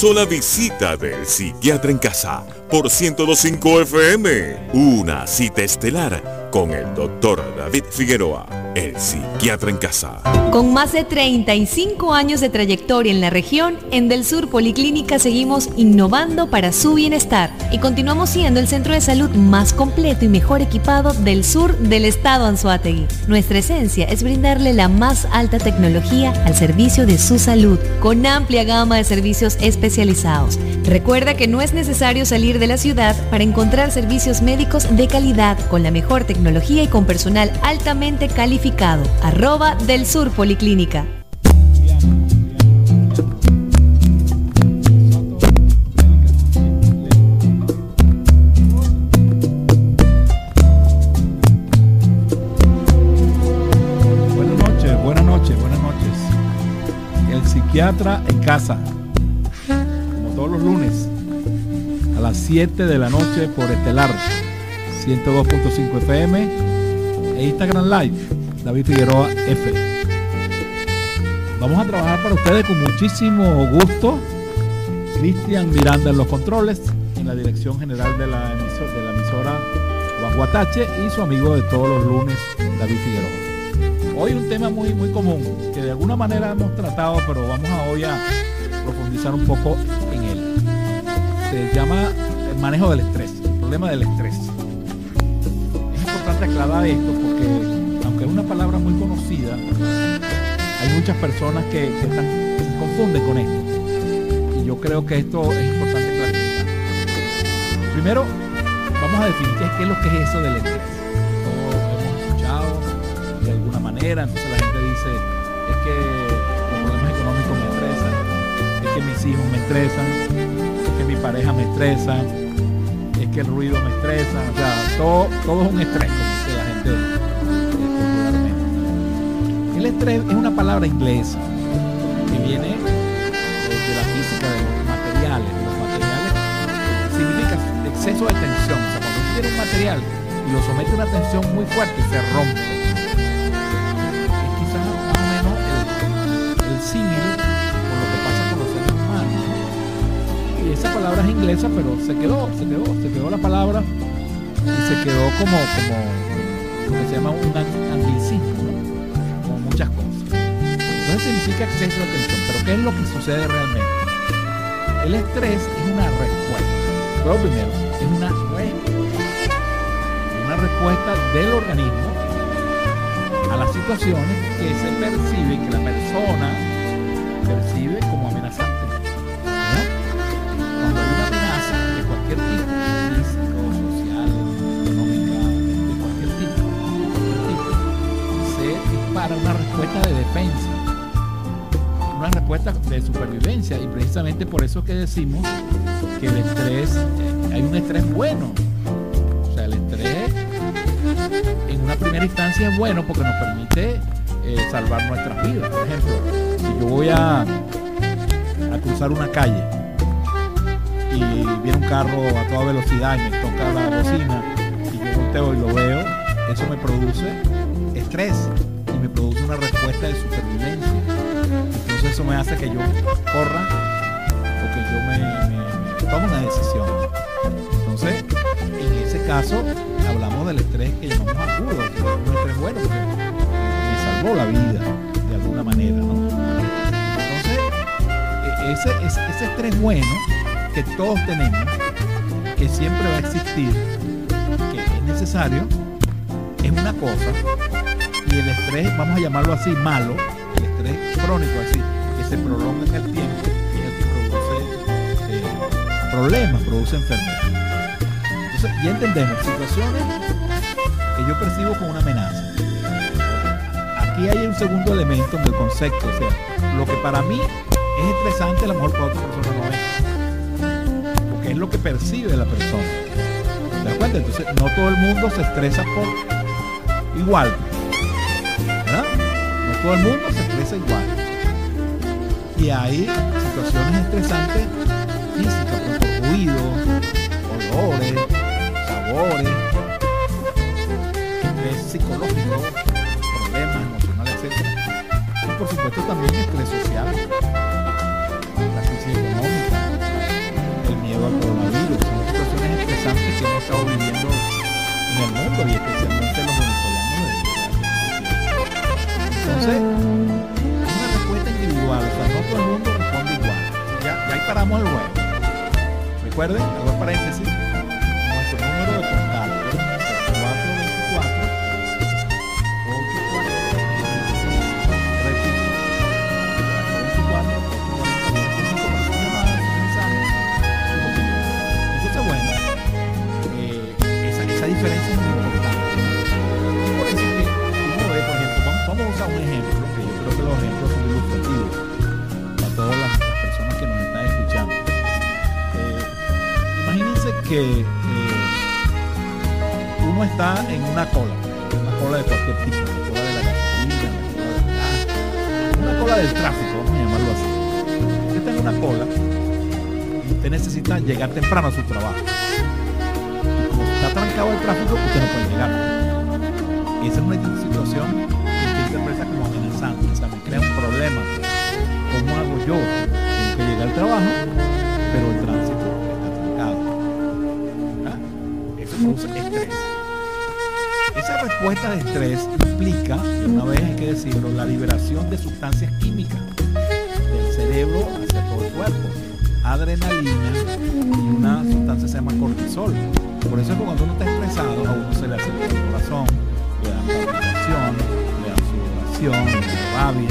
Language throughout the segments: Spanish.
sola visita del psiquiatra en casa por 1025 FM. Una cita estelar con el doctor David Figueroa, el psiquiatra en casa. Con más de 35 años de trayectoria en la región, en Del Sur Policlínica seguimos innovando para su bienestar y continuamos siendo el centro de salud más completo y mejor equipado del sur del estado Anzuategui. Nuestra esencia es brindarle la más alta tecnología al servicio de su salud, con amplia gama de servicios especializados. Recuerda que no es necesario salir de la ciudad para encontrar servicios médicos de calidad con la mejor tecnología y con personal altamente calificado. Arroba del Sur Policlínica. Buenas noches, buenas noches, buenas noches. El psiquiatra en casa, como todos los lunes, a las 7 de la noche por Estelar 102.5 FM e Instagram Live, David Figueroa F. Vamos a trabajar para ustedes con muchísimo gusto. Cristian Miranda en los controles, en la dirección general de la, emisora, de la emisora Juan Guatache y su amigo de todos los lunes, David Figueroa. Hoy un tema muy, muy común, que de alguna manera hemos tratado, pero vamos a hoy a profundizar un poco en él. Se llama el manejo del estrés, el problema del estrés. Es importante aclarar esto porque, una palabra muy conocida, hay muchas personas que, que que se confunden con esto. Y yo creo que esto es importante clarificar. Primero, vamos a definir qué es, lo que es eso del estrés. Todos hemos escuchado de alguna manera, entonces la gente dice, es que los problemas económicos me estresan, es que mis hijos me estresan, es que mi pareja me estresa, es que el ruido me estresa, o sea, todo, todo es un estrés, como dice la gente. El estrés es una palabra inglesa que viene de la física de los materiales. Los materiales significa exceso de tensión. O sea, cuando tú tienes un material y lo somete a una tensión muy fuerte, se rompe. Es quizás más o menos el, el símil con lo que pasa con los seres humanos. ¿no? Y esa palabra es inglesa, pero se quedó, se quedó, se quedó la palabra y se quedó como, como lo que se llama un an- anglicismo, significa exceso de tensión, pero ¿qué es lo que sucede realmente? El estrés es una respuesta. Pero primero, es una respuesta. Una respuesta del organismo a las situaciones que se percibe, que la persona percibe como amenazante. Cuando hay una amenaza de cualquier tipo, físico, social, económica, de cualquier tipo, de cualquier tipo, se dispara una respuesta de defensa una respuesta de supervivencia y precisamente por eso es que decimos que el estrés, eh, hay un estrés bueno. O sea, el estrés en una primera instancia es bueno porque nos permite eh, salvar nuestras vidas. Por ejemplo, si yo voy a, a cruzar una calle y viene un carro a toda velocidad y me toca la bocina y yo volteo y lo veo, eso me produce estrés y me produce una respuesta de supervivencia. Entonces eso me hace que yo corra o que yo me, me- tome una decisión. Entonces, en ese caso, hablamos del estrés que llamamos agudo, que es un estrés bueno porque me salvó la vida de alguna manera. Entonces, e- ese, estrés bueno que todos tenemos, que siempre va a existir, que es necesario, es una cosa, y el estrés, vamos a llamarlo así, malo, estrés crónico, decir, que se prolonga en el tiempo y es que produce eh, problemas, produce enfermedades. Entonces, ya entendemos situaciones que yo percibo como una amenaza. Aquí hay un segundo elemento en el concepto, o sea, lo que para mí es estresante, a lo mejor para otra persona no es. Porque es lo que percibe la persona. ¿Te das? Entonces, no todo el mundo se estresa por igual. No todo el mundo se igual. Y hay situaciones estresantes físicas, pues, como ruidos, olores, sabores, estrés psicológico, problemas emocionales, etc. Y por supuesto también estrés social, la crisis económica, el miedo al coronavirus, son situaciones estresantes que hemos estado viviendo en el mundo y especialmente los venezolanos. Entonces, todo el mundo responde igual. Ya, ya ahí paramos el juego. Recuerden, hago paréntesis, está en una cola una cola de cualquier tipo la cola de la gasolina la cola gas una cola del tráfico vamos a llamarlo así. Usted está en una cola y usted necesita llegar temprano a su trabajo. Y como está trancado el tráfico usted no puede llegar. Esa es una situación que usted interpreta como amenazante o sea me crea un problema. ¿cómo hago yo? tengo que llegar al trabajo pero el tránsito está trancado. ¿verdad? eso produce estrés respuesta de estrés implica, una vez hay que decirlo, la liberación de sustancias químicas del cerebro hacia todo el cuerpo. Adrenalina y una sustancia se llama cortisol. Por eso es que cuando uno está estresado, a uno se le acelera el corazón, le da palpitación, le da sudoración, le da rabia.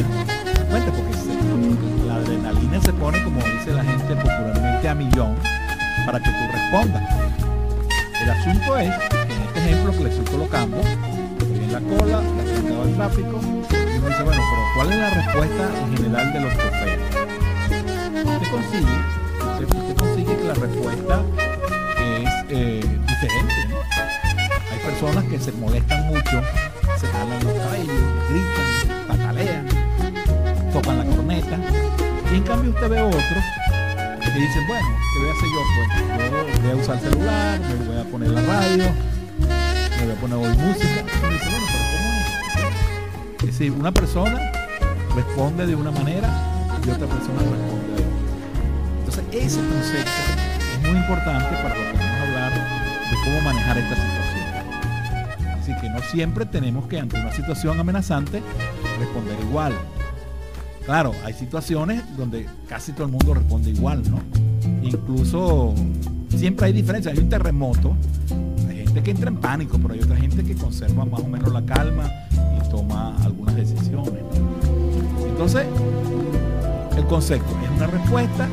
Cuenta porque la adrenalina se pone, como dice la gente popularmente, a millón para que tú respondas. El asunto es ejemplo que le estoy colocando, en la cola, la del tráfico, y uno dice, bueno, pero ¿cuál es la respuesta en general de los choferes? Usted consigue, usted, usted consigue que la respuesta es eh, diferente. Hay personas que se molestan mucho, se jalan los cabellos, gritan, patalean, tocan la corneta, y en cambio usted ve otros que dicen, bueno, ¿qué voy a hacer yo? Pues yo voy a usar el celular, me voy a poner la radio, poner hoy música. Y dice, bueno, pero ¿cómo es? Es decir, una persona responde de una manera y otra persona responde de otra. Entonces, ese concepto es muy importante para lo que vamos a hablar de cómo manejar esta situación. Así que no siempre tenemos que, ante una situación amenazante, responder igual. Claro, hay situaciones donde casi todo el mundo responde igual, ¿no? Incluso siempre hay diferencias. Hay un terremoto, entra en pánico, pero hay otra gente que conserva más o menos la calma y toma algunas decisiones. Entonces, el concepto es una respuesta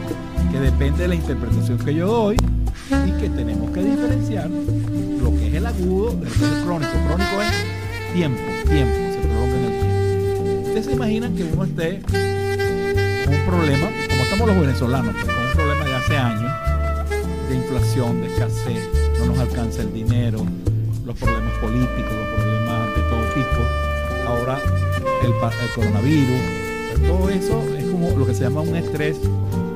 que depende de la interpretación que yo doy y que tenemos que diferenciar lo que es el agudo del que crónico. Crónico es tiempo, tiempo, se prolonga en el tiempo. Ustedes se imaginan que uno esté con un problema, como estamos los venezolanos, pues, con un problema de hace años, de inflación, de escasez, no nos alcanza el dinero, los problemas políticos, los problemas de todo tipo, ahora el, coronavirus, todo eso es como lo que se llama un estrés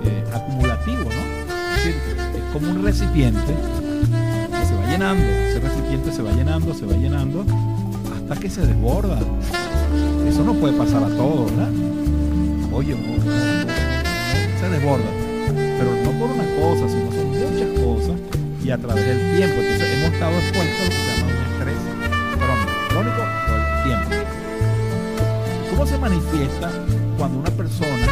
eh, acumulativo, ¿no? Es como un recipiente que se va llenando, ese recipiente se va llenando, se va llenando, hasta que se desborda. Eso no puede pasar a todos, ¿verdad? Oye, se desborda. Pero no por una cosa, sino son muchas cosas y a través del tiempo. Entonces hemos estado expuestos a lo que se llama un estrés crónico. Crónico todo el tiempo. ¿Cómo se manifiesta cuando una persona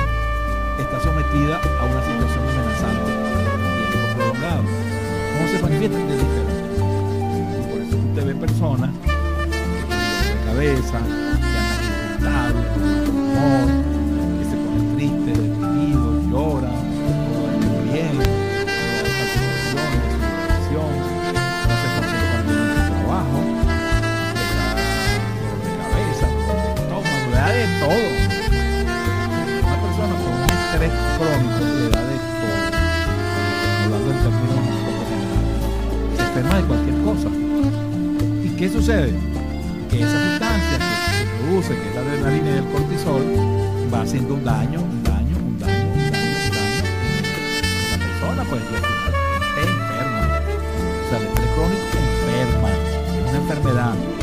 está sometida a una situación amenazante por tiempo prolongado? ¿Cómo se manifiesta? De diferente. Y por eso usted ve personas que tienen de cabeza, que andan irritables, de cualquier cosa. ¿Y qué sucede? Que esa sustancia que se produce, que es la adrenalina y el cortisol, va haciendo un daño, un daño, un daño, un daño, un daño la persona, pues, te enferma. O sea, el estrés crónico enferma, es una enfermedad.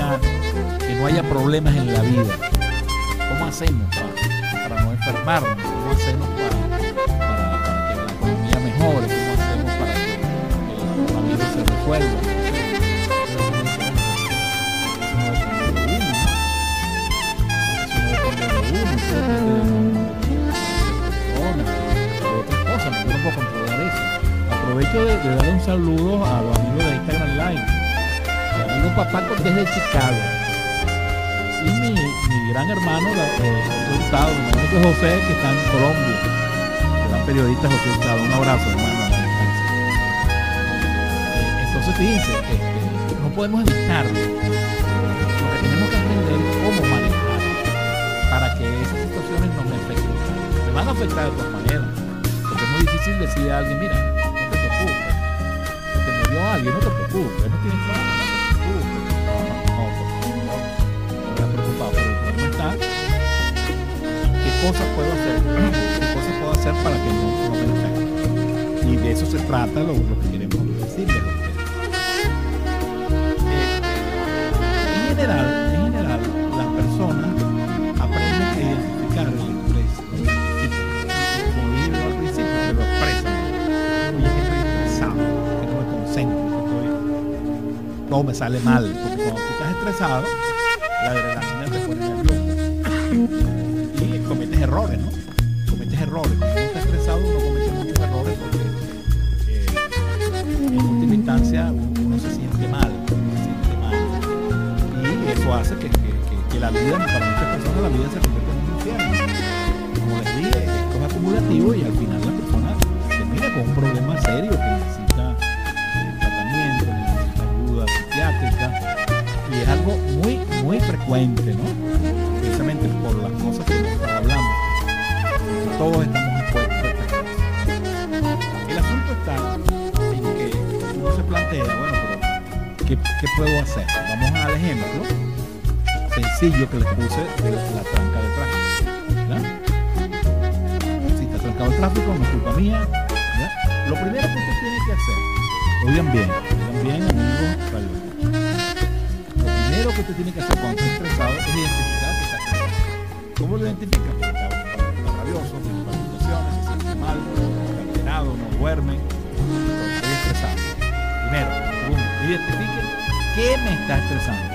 Que no haya problemas en la vida? ¿Cómo hacemos para, no enfermarnos? ¿Cómo hacemos para, para, que la economía mejore? ¿Cómo hacemos para que, coronavirus se resuelva? Aprovecho de, de darle un saludo a los amigos de Instagram Live, mi amigo papá desde Chicago y mi, mi gran hermano, eh, José Hurtado, mi hermano José, que está en Colombia. El gran periodista José Hurtado. Un abrazo, hermano. Eh, entonces, fíjense, este, no podemos evitarlo. Lo que tenemos que aprender es cómo manejar para que esas situaciones no me afecten. Me van a afectar de todas maneras. Porque es muy difícil decirle a alguien, mira, no te preocupes. Se te murió alguien, no te preocupes. No tienes trabajo, cosas puedo hacer, qué cosas puedo hacer para que no, no me enferme. Y de eso se trata lo, que queremos decirles a ustedes. En general, en general, las personas aprenden a identificar el estrés. Como dije al principio, se lo expresan. Oye, que estoy estresado, que no me concentro, que estoy todo me sale mal. Porque cuando tú estás estresado, muy, frecuente, ¿no? Precisamente por las cosas que estado hablando. Todos estamos expuestos a. El asunto está en que uno se plantea, bueno, pero ¿qué, puedo hacer? Vamos al ejemplo sencillo que les puse de la, tranca de tráfico. Si está trancado el tráfico, no es culpa mía. Lo primero que usted tiene que hacer, oigan bien, oigan bien, amigos, primero que usted tiene que hacer cuando está estresado es identificar que está estresado. ¿Cómo lo identifica? Está, rabioso, palpitaciones, se siente mal, está no duerme. Estoy estresado. Primero, segundo, identifique qué me está estresando.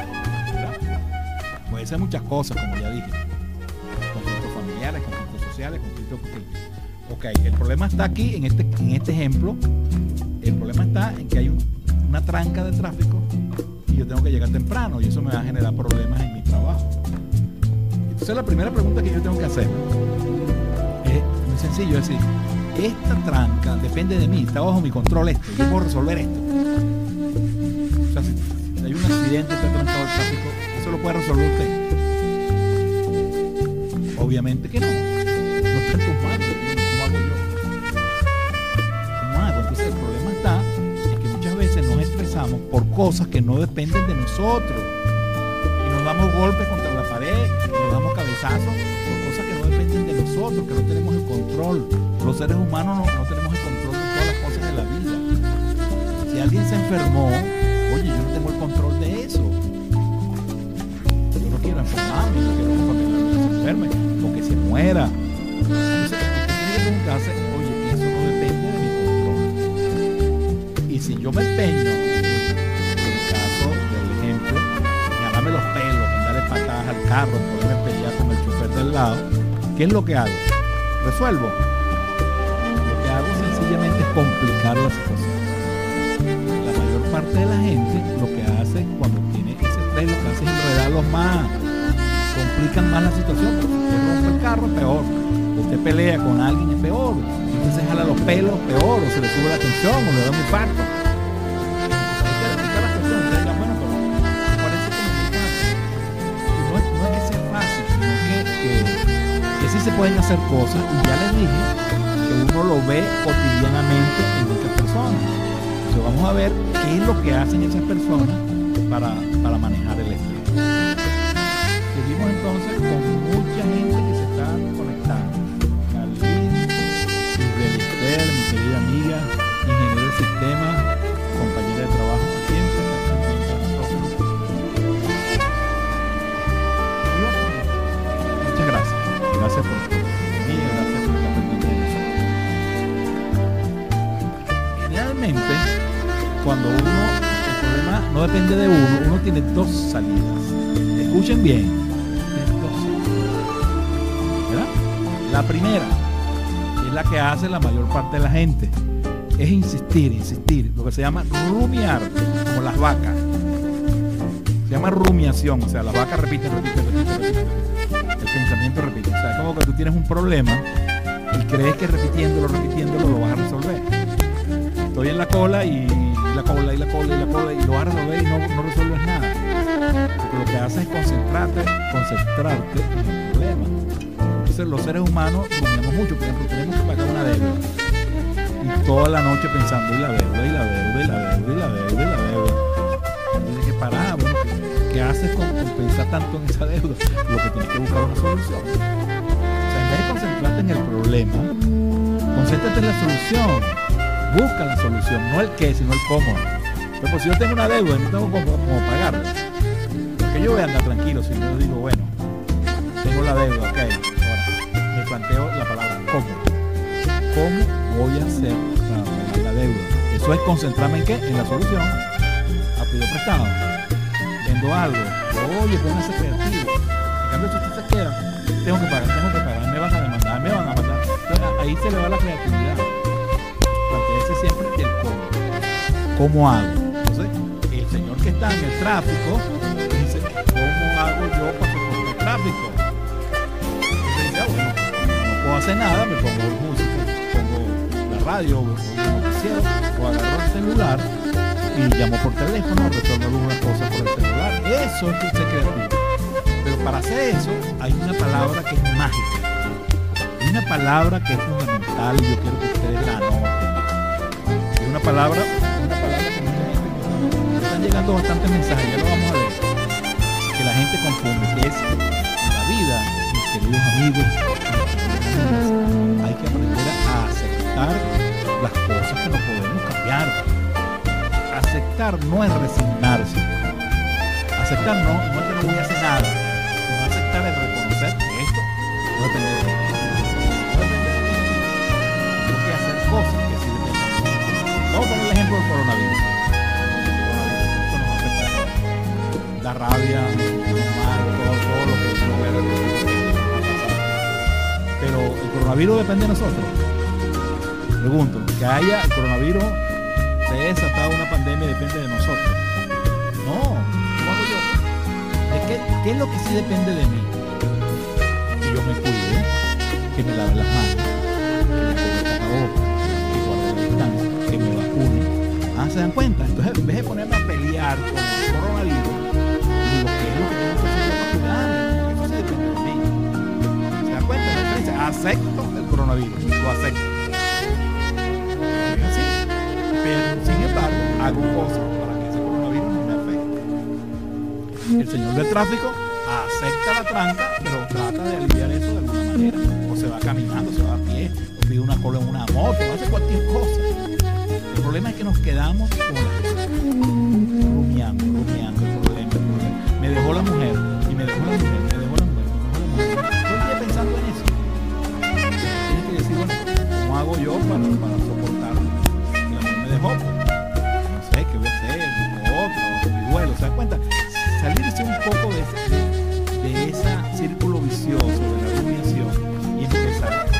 Puede ser muchas cosas, como ya dije. Conflictos familiares, conflictos sociales, conflictos... Ok, el problema está aquí, en este, en este ejemplo, el problema está en que hay un- una tranca de tráfico tengo que llegar temprano y eso me va a generar problemas en mi trabajo. Entonces la primera pregunta que yo tengo que hacer es muy sencillo, es decir, esta tranca depende de mí, está bajo mi control esto, yo puedo resolver esto. O sea, si, si hay un accidente, está trancado el tráfico, ¿eso lo puede resolver usted? Obviamente que no. No está en tus manos. Cosas que no dependen de nosotros. Y nos damos golpes contra la pared, y nos damos cabezazos por cosas que no dependen de nosotros, que no tenemos el control. Los seres humanos no, no tenemos el control de todas las cosas de la vida. Si alguien se enfermó, oye, yo no tengo el control de eso. Yo no quiero enfermarme, no quiero que familia se enferme o que se muera. Entonces, oye, eso no depende de mi control. Y si yo me empeño, al carro, poderme pelear con el chofer del lado, ¿qué es lo que hago? Resuelvo. Lo que hago sencillamente es complicar la situación la mayor parte de la gente lo que hace cuando tiene ese estrés, lo que hace es enredarlos más, complican más la situación, porque usted rompe el carro, peor, usted pelea con alguien, es peor, usted se jala los pelos, peor, o se le sube la tensión, o le da un infarto. Pueden hacer cosas, y ya les dije que uno lo ve cotidianamente en muchas personas. Entonces vamos a ver qué es lo que hacen esas personas para, para manejar el estrés. Seguimos entonces con mucha gente que se está conectando. Carlín, mi querida amiga, cuando uno, el problema no depende de uno, uno tiene dos salidas. Escuchen bien. dos salidas. ¿Verdad? La primera, que es la que hace la mayor parte de la gente, es insistir, insistir, lo que se llama rumiar, como las vacas. Se llama rumiación, o sea, las vacas repiten, repiten, repiten, repiten. El pensamiento repite. O sea, es como que tú tienes un problema y crees que repitiéndolo, repitiéndolo lo vas a resolver estoy en la cola y la cola y la cola y la cola y lo vas a resolver y no, no resuelves nada. Porque lo que haces es concentrarte, concentrarte en el problema. Entonces los seres humanos rumiamos mucho, por ejemplo, tenemos que pagar una deuda. Y toda la noche pensando en la deuda y la deuda y la deuda y la deuda y la deuda. Tienes que parar, bueno, ¿qué, qué haces con, con pensar tanto en esa deuda? Lo que tienes que buscar una solución. O sea, en vez de concentrarte en el problema, concéntrate en la solución busca la solución, no el qué, sino el cómo. Pero si yo tengo una deuda y no tengo cómo, cómo pagarla, porque yo voy a andar tranquilo si yo digo, bueno, tengo la deuda, ok, ahora me planteo la palabra cómo. ¿Cómo voy a hacer la deuda? Eso es concentrarme en qué? En la solución. A pido prestado. Vendo algo. Oye, póngase creativo. En cambio, si usted se queda, tengo que pagar, tengo que pagar, me van a demandar, me van a matar. Ahí se le va la creatividad siempre el cómo. ¿Cómo hago? Entonces, el señor que está en el tráfico dice, ¿cómo hago yo para soportar el tráfico? Entonces dice, ah, bueno, no puedo hacer nada, me pongo música, pongo la radio, pongo un noticiero, o agarro el celular y llamo por teléfono, resuelvo algunas cosas por el celular. Eso es ser creativo. Pero para hacer eso hay una palabra que es mágica. Una palabra que es fundamental y yo quiero que ustedes la palabra, una palabra que están llegando bastantes mensajes, ya lo vamos a ver, que la gente confunde, que es la vida, mis queridos amigos, hay que aprender a aceptar las cosas que no podemos cambiar. Aceptar no es resignarse. Aceptar no, no es que no voy a hacer nada, rabia, todo, todo lo que. Pero el coronavirus depende de nosotros. Pregunto, que haya el coronavirus, se desatado una pandemia depende de nosotros. No, ¿cómo hago yo? ¿De qué, ¿Qué es lo que sí depende de mí? Que yo me cuide, que me lave las manos, que me ponga tapabocas, que guarde la que me vacune. Ah, ¿Se dan cuenta? Entonces, en vez de ponerme a pelear con Entonces, acepto el coronavirus, lo acepto. Es así. Pero, sin embargo, hago cosas para que ese coronavirus no me afecte. El señor del tráfico acepta la tranca, pero trata de aliviar eso de alguna manera. O se va caminando, se va a pie, o pide una cola en una moto, hace cualquier cosa. El problema es que nos quedamos con la rumiando, rumiando el problema, el problema. Me dejó la mujer, y me dejó la mujer, para, soportar la mujer me dejó? No sé, ¿qué voy a hacer? Busco otra, o duelo, ¿se dan cuenta? Salirse un poco de ese, de ese círculo vicioso, de la rumiación, y empezar a hacer,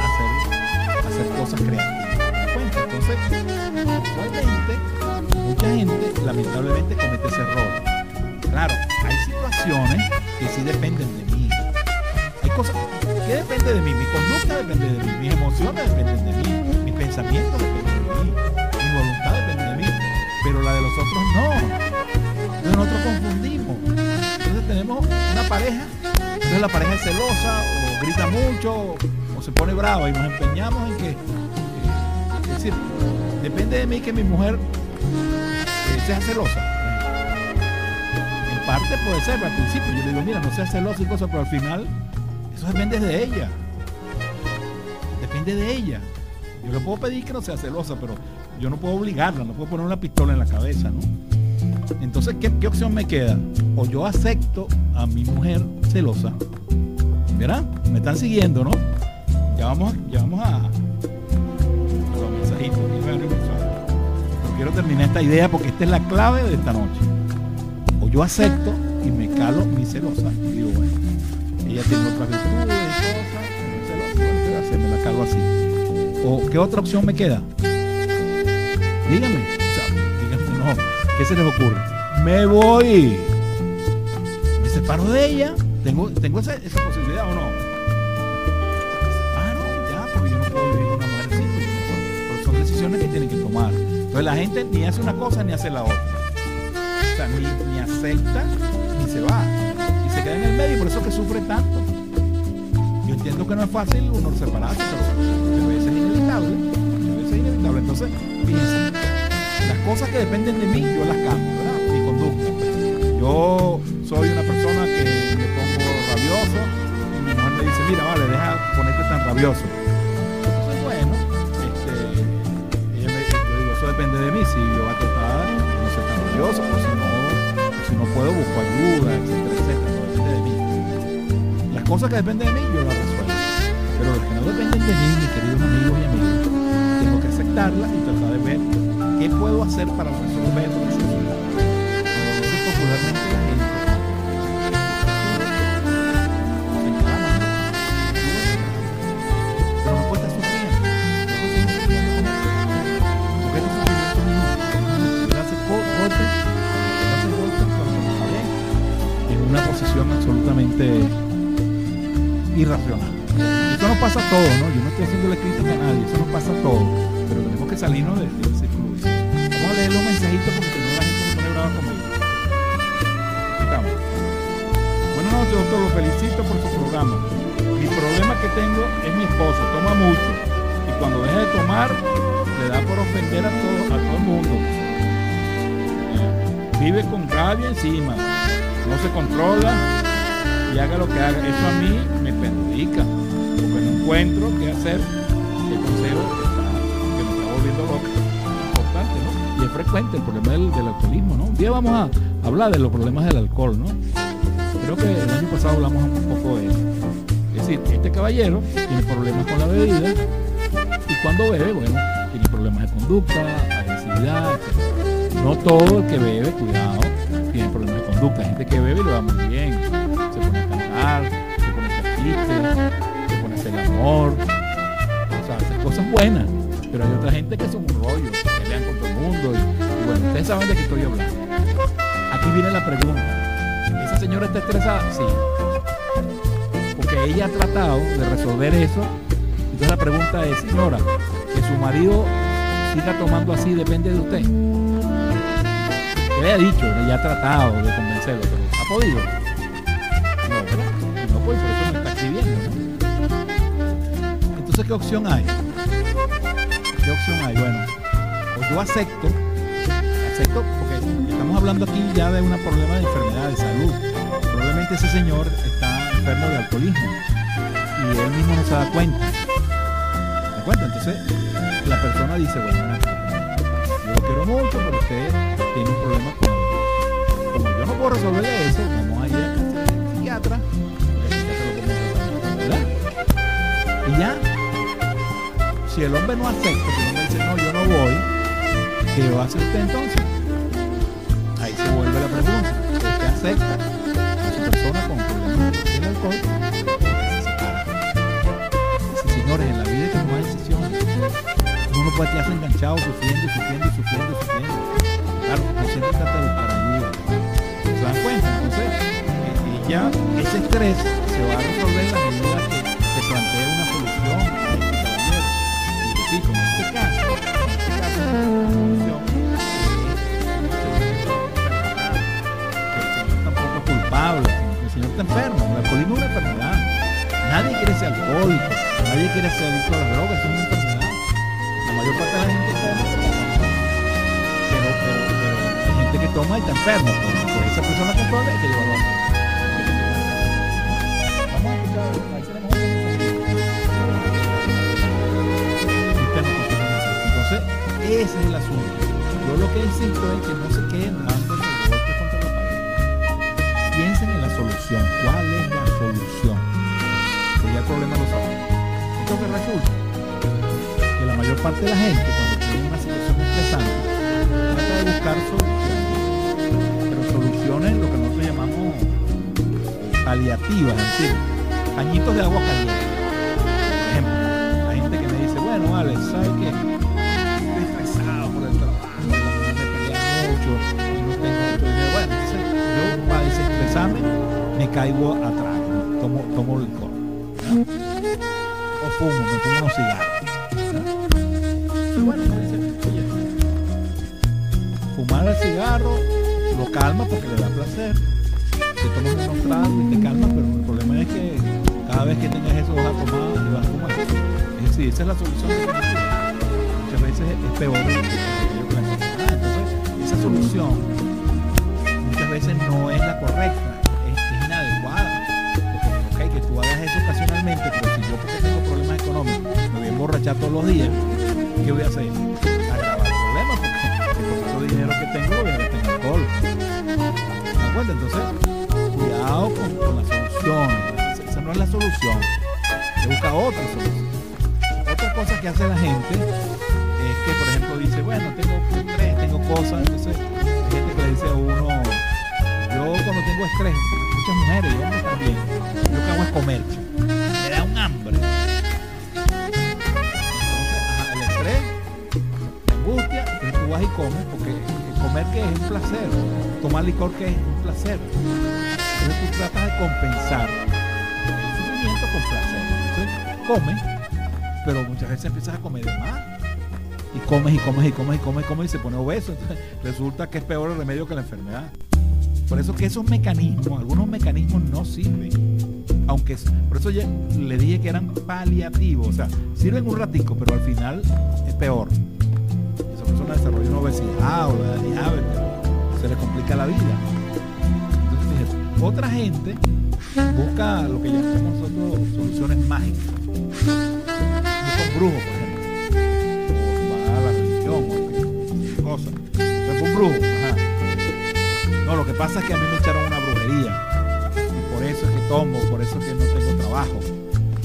a hacer cosas creativas. ¿Se dan cuenta? Entonces, Actualmente, mucha gente lamentablemente comete ese error. Claro, hay situaciones que sí dependen de mí. Hay cosas que dependen de mí. Mi conducta depende de mí. Mis emociones dependen de mí. Pensamientos dependen de mí. Mi voluntad depende de mí. Pero la de los otros no. Nosotros confundimos. Entonces tenemos una pareja. Entonces la pareja es celosa o grita mucho o se pone brava y nos empeñamos en que... eh, decir, depende de mí que mi mujer eh, sea celosa. En parte puede ser, al principio yo le digo, mira, no seas celosa y cosas, pero al final eso depende de ella. Depende de ella. Yo le puedo pedir que no sea celosa, pero yo no puedo obligarla, no puedo poner una pistola en la cabeza, ¿no? Entonces, ¿qué, opción me queda? O yo acepto a mi mujer celosa, ¿verdad? Me están siguiendo, ¿no? Ya vamos, ya vamos a, los mensajitos. a un mensaje. Pero quiero terminar esta idea porque esta es la clave de esta noche. O yo acepto y me calo mi celosa y digo, bueno, ella tiene otras virtudes, cosas, celosa, bueno, me la calo así. ¿O qué otra opción me queda? Dígame, dígame, no, ¿qué se les ocurre? Me voy. Me separo de ella. ¿Tengo, tengo esa, esa posibilidad o no? Ah, no, ya, porque yo no puedo vivir con una mujer así, puedo. pero son decisiones que tienen que tomar. Entonces la gente ni hace una cosa ni hace la otra. O sea, ni, ni acepta ni se va. Y se queda en el medio y por eso es que sufre tanto. Entiendo que no es fácil uno separarse, pero a veces es inevitable. A veces es inevitable. Entonces, las cosas que dependen de mí, yo las cambio, ¿verdad? Mi conducta. Yo soy una persona que me pongo rabioso y mi mujer me dice, mira, vale, deja ponerte tan rabioso. Entonces, bueno, este, yo digo, eso depende de mí, si yo voy a tratar no ser tan rabioso, o si no, si no puedo, busco ayuda, etcétera, etcétera, no depende de mí. Las cosas que dependen de mí, yo las resuelvo. No dependen de mí, mis queridos amigos y amigas, tengo que aceptarlas y tratar de ver qué puedo hacer para resolver. Entonces, popularmente la gente absolutamente irracional. Pasa a todos, ¿no? Yo no estoy haciéndole crítica a nadie, eso nos pasa a todos. Pero tenemos que salirnos de- del círculo vicioso. Vamos a leer los mensajitos porque si no la gente se pone brava conmigo. Estamos. Buenas noches, doctor. Lo felicito por su programa. Mi problema que tengo es mi esposo. Toma mucho. Y cuando deja de tomar, le da por ofender a todo, a todo el mundo. Eh, vive con rabia encima. No se controla y haga lo que haga. Eso a mí me perjudica. Encuentro qué hacer. El consejo que me está volviendo loca. Importante, ¿no? Y es frecuente el problema del, alcoholismo, ¿no? Un día vamos a hablar de los problemas del alcohol, ¿no? Creo que el año pasado hablamos un poco de eso. Es decir, este caballero tiene problemas con la bebida y cuando bebe, bueno, tiene problemas de conducta, agresividad. No todo el que bebe, cuidado, tiene problemas de conducta. Gente que bebe y le va muy bien. Se pone a cantar, se pone a o sea, hacer cosas buenas. Pero hay otra gente que son un rollo, que pelean con todo el mundo. Y, bueno, ustedes saben de qué estoy hablando. Aquí viene la pregunta. ¿Esa señora está estresada? Sí. Porque ella ha tratado de resolver eso. Entonces la pregunta es, señora, que su marido siga tomando así depende de usted. le ha dicho, ya ha tratado de convencerlo, pero ¿ha podido? No, ¿verdad? No, pues por eso. Entonces, ¿qué opción hay? ¿Qué opción hay? Bueno, pues yo acepto, acepto, porque estamos hablando aquí ya de un problema de enfermedad, de salud. Probablemente ese señor está enfermo de alcoholismo y él mismo no se da cuenta. ¿Se da cuenta? Entonces, la persona dice, bueno, yo lo quiero mucho, pero usted tiene un problema con Como yo no puedo resolverle eso, vamos a ir a un psiquiatra, ¿verdad? Y ya, si el hombre no acepta, el hombre dice, no, yo no voy, ¿qué va a hacer usted entonces? Ahí se vuelve la pregunta. ¿Usted acepta a su persona con problemas de alcohol? Señores, en la vida hay que tomar decisiones. Uno puede quedarse enganchado, sufriendo y sufriendo y sufriendo y sufriendo. Claro, no siempre trata de buscar ayuda. ¿Se dan cuenta? Entonces, eh, y ya ese estrés se va a resolver en la medida enfermo. El alcoholismo es una enfermedad. Nadie quiere ser alcohólico, nadie quiere ser adicto a las drogas, es una enfermedad. La mayor parte de la gente toma, pero, pero, pero hay gente que toma y está enferma. Pues, esa persona con problemas hay que llevarlo a ese es el asunto. Yo lo que insisto es que no se queden dando los golpes contra la pared. Piensen en la solución. ¿Cuál es la solución? Porque ya el problema lo saben. Entonces resulta que la mayor parte de la gente, cuando tiene una situación estresante, trata de buscar soluciones. Pero soluciones, lo que nosotros llamamos paliativas, es decir, pañitos de agua caliente. Por ejemplo, hay gente que me dice, bueno, vale, ¿sabes qué? Caigo atrás, tomo, tomo licor. O fumo, me pongo unos cigarros. fumar el cigarro lo calma porque le da placer. Te tomas unos tragos y te calma, pero el problema es que cada vez que tengas eso vas a tomar y vas a fumar. Es decir, esa es la solución. Muchas veces es peor. Entonces, esa solución muchas veces no es la correcta, emborrachar todos los días, ¿qué voy a hacer? Agravar el problema porque con ese dinero que tengo voy a gastar en alcohol. ¿De acuerdo? Entonces, cuidado con, con las soluciones. Esa, no es la solución. Se busca otra solución. Otra cosa que hace la gente es que, por ejemplo, dice, bueno, tengo estrés, tengo cosas, entonces hay gente que le dice a uno, yo cuando tengo estrés, muchas mujeres, yo también, lo que hago es comer, y comes, porque comer que es un placer, tomar licor que es un placer. Entonces tú tratas de compensar el sufrimiento con placer. Entonces, comes, pero muchas veces empiezas a comer de más. Y comes y comes y comes y comes y comes y se pone obeso. Entonces resulta que es peor el remedio que la enfermedad. Por eso que esos mecanismos, algunos mecanismos no sirven. Aunque, por eso ya le dije que eran paliativos. O sea, sirven un ratico, pero al final es peor. Le da diabetes, o se le complica la vida. Entonces, fíjate, otra gente busca lo que llamamos nosotros soluciones mágicas. Busca brujo, por ejemplo. O a la religión, fue un brujo. No, lo que pasa es que a mí me echaron una brujería. Y por eso es que tomo, por eso es que no tengo trabajo.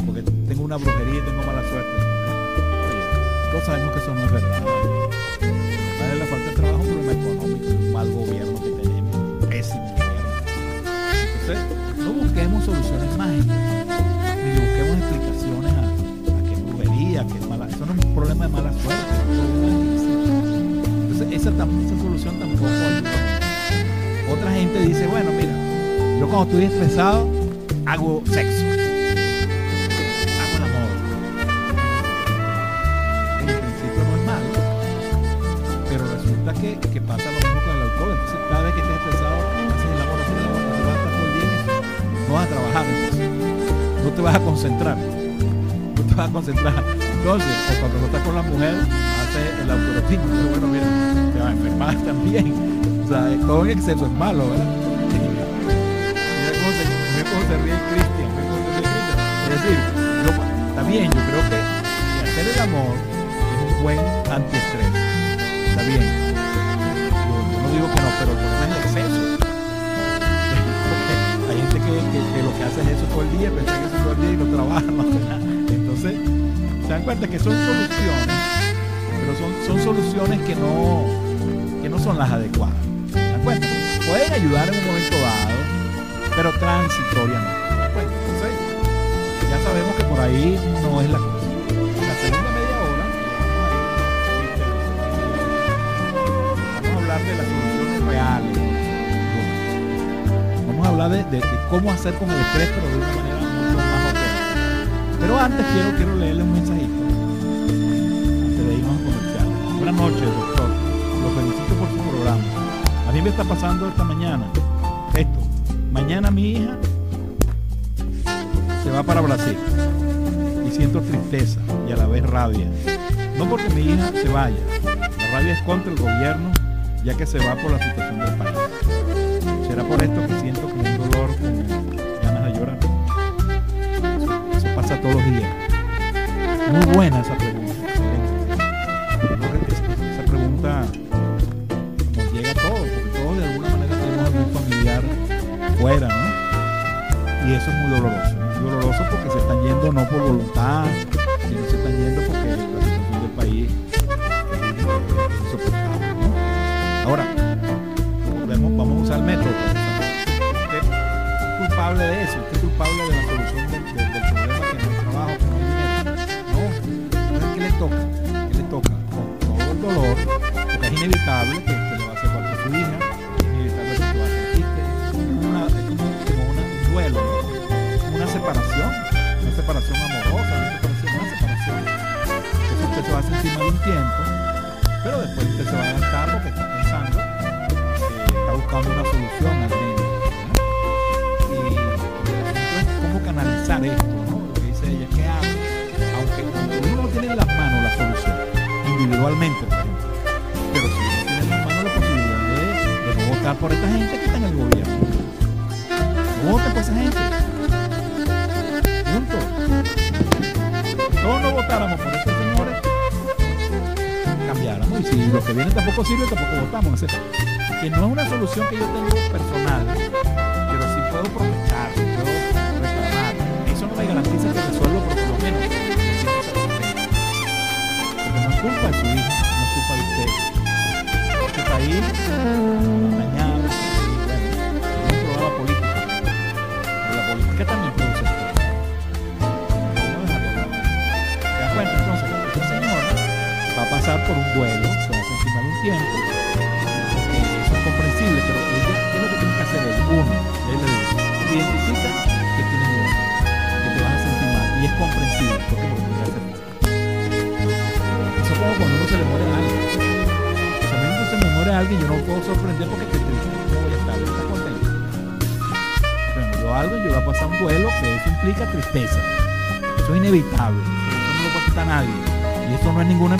Porque tengo una brujería y tengo mala suerte. Oye, todos sabemos que eso no es verdad. Mal gobierno que tenemos, pésimo gobierno. Entonces, no busquemos soluciones mágicas, ni busquemos explicaciones a, a que es brujería, que es mala. Eso no es un problema de mala suerte. Entonces, esa, esa solución tampoco ayuda. Otra gente dice, bueno, mira, yo cuando estoy estresado, hago sexo. Hago el. En principio no es malo, pero que, que pasa lo trabajar. no te vas a concentrar. No te vas a concentrar. Entonces, o cuando no estás con la mujer, hace el autorotismo. Pero bueno, mira, te vas a enfermar también. O sea, todo en exceso es malo, ¿verdad? Mira cómo se, mira cómo se ríe Cristian. Mira cómo se ríe Cristian. Es decir, yo, está bien, yo creo que hacer el amor es un buen antiestrés. Está bien. Yo, yo no digo que no, pero es el exceso. Que hace es eso todo el día, piensa que eso todo el día y no trabaja, no. Entonces, se dan cuenta que son soluciones, pero son, son soluciones que no, que no son las adecuadas. ¿Se dan? Pueden ayudar en un momento dado, pero transitoriamente. Entonces, ya sabemos que por ahí no es. La de, cómo hacer con el estrés, pero de una manera mucho más óptima. Pero antes quiero, quiero leerle un mensajito. Antes de irnos a comercial. Buenas noches, doctor. Los felicito por su programa. A mí me está pasando esta mañana esto. Mañana mi hija se va para Brasil y siento tristeza y a la vez rabia. No porque mi hija se vaya, la rabia es contra el gobierno ya que se va por la situación del país. Será por esto que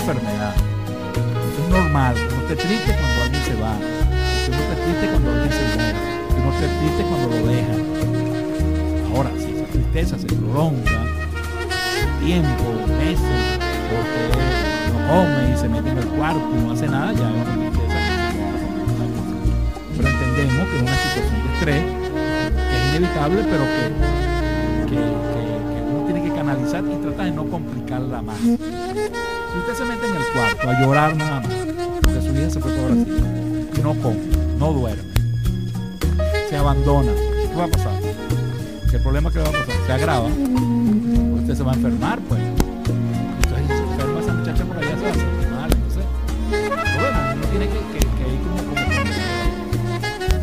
enfermedad. Esto es normal. Uno esté triste cuando alguien se va. Uno esté triste cuando alguien se muere. Uno esté triste cuando lo deja. Ahora, si esa tristeza se prolonga tiempo, meses, porque no come y se mete en el cuarto y no hace nada, ya es una tristeza. Pero entendemos que es una situación de estrés que es inevitable, pero que, que, que tiene que canalizar y tratar de no complicarla más. Usted se mete en el cuarto a llorar nada más, porque su hija se fue para Brasil, no come, no duerme, se abandona, ¿qué va a pasar? ¿Qué problema que va a pasar? Se agrava, usted se va a enfermar, pues. Entonces, se enferma esa muchacha por allá, se va a sentir mal. Entonces, vemos, uno tiene que, que, que ir como,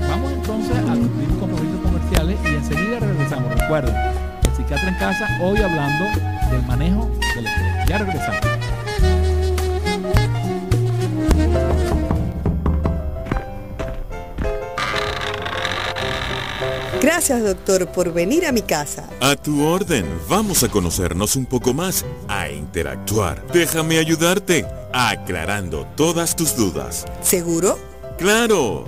Vamos entonces a cumplir compromisos comerciales y enseguida regresamos. Recuerden, Psiquiatra en Casa, hoy hablando del manejo del estrés. Ya regresamos. Gracias, doctor, por venir a mi casa. A tu orden. Vamos a conocernos un poco más, a interactuar. Déjame ayudarte, aclarando todas tus dudas. ¿Seguro? ¡Claro!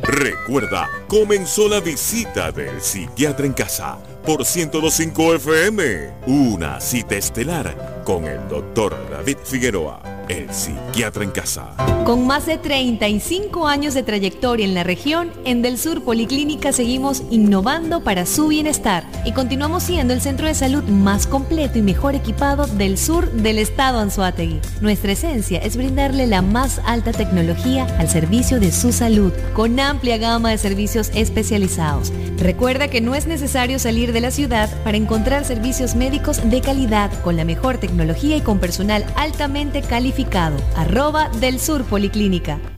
Recuerda, comenzó la visita del psiquiatra en casa por 1025 FM. Una cita estelar con el doctor David Figueroa el psiquiatra en casa. Con más de 35 años de trayectoria en la región, en Del Sur Policlínica seguimos innovando para su bienestar y continuamos siendo el centro de salud más completo y mejor equipado del sur del estado Anzuategui. Nuestra esencia es brindarle la más alta tecnología al servicio de su salud, con amplia gama de servicios especializados. Recuerda que no es necesario salir de la ciudad para encontrar servicios médicos de calidad con la mejor tecnología y con personal altamente calificado arroba del sur policlínica.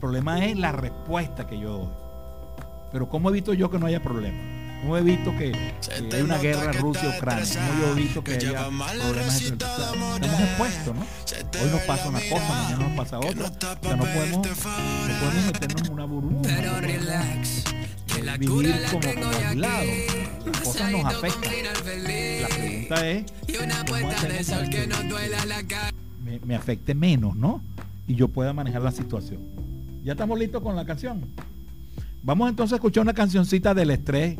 Problema es la respuesta que yo doy. Pero ¿cómo evito yo que no haya problema? ¿Cómo evito que, que haya una guerra Rusia-Ucrania? ¿Cómo yo evito que haya problemas Estamos expuestos, ¿no? Hoy nos pasa una cosa, mañana nos pasa otra. O sea, no podemos, no podemos meternos en una burbuja. Pero relax, vivir como, aquí. Las cosas nos afectan. La pregunta es, ¿cómo hacemos que me, me afecte menos, ¿no? Y yo pueda manejar la situación. Ya estamos listos con la canción. Vamos entonces a escuchar una cancioncita del estrés.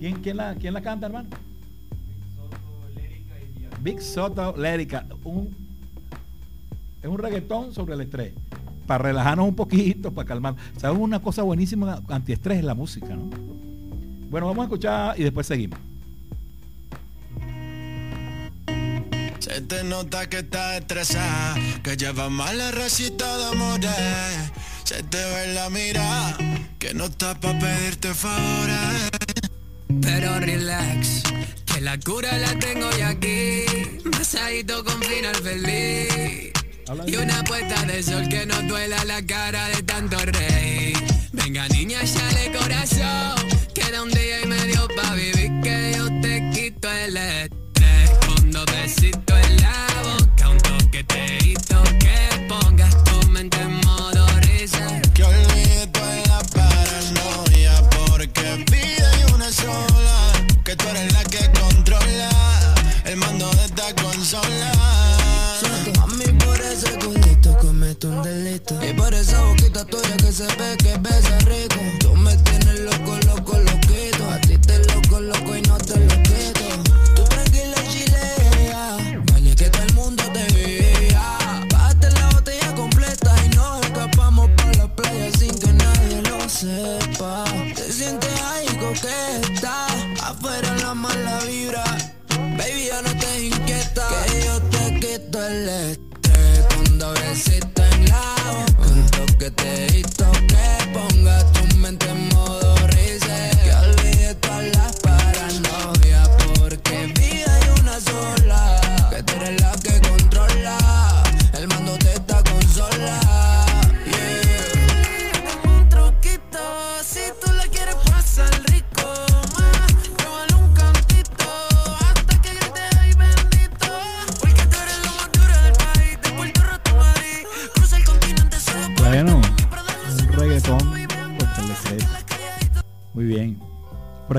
¿Quién, quién, la, quién la canta, hermano? Big Soto Lérica. Un, es un reggaetón sobre el estrés. Para relajarnos un poquito, para calmar. ¿Sabes una cosa buenísima antiestrés es la música, ¿no? Bueno, vamos a escuchar y después seguimos. Se te ve en la mirada, que no está pa' pedirte favores. Pero relax, que la cura la tengo ya aquí. Masadito con final feliz. Y una puesta de sol que no duela la cara de tanto rey. Venga niña, llale corazón. Queda un día y medio pa' vivir que yo te quito el estrés. Con dos besitos en la boca, un toqueteito que pongas tu mente en modo Que olvides toda la paranoia porque vida hay una sola. Que tú eres la que controla el mando de esta consola. A mí por ese culito cometo un delito Y por esa boquita tuya que se ve que besa rico te quito el estrés Con doblecito en la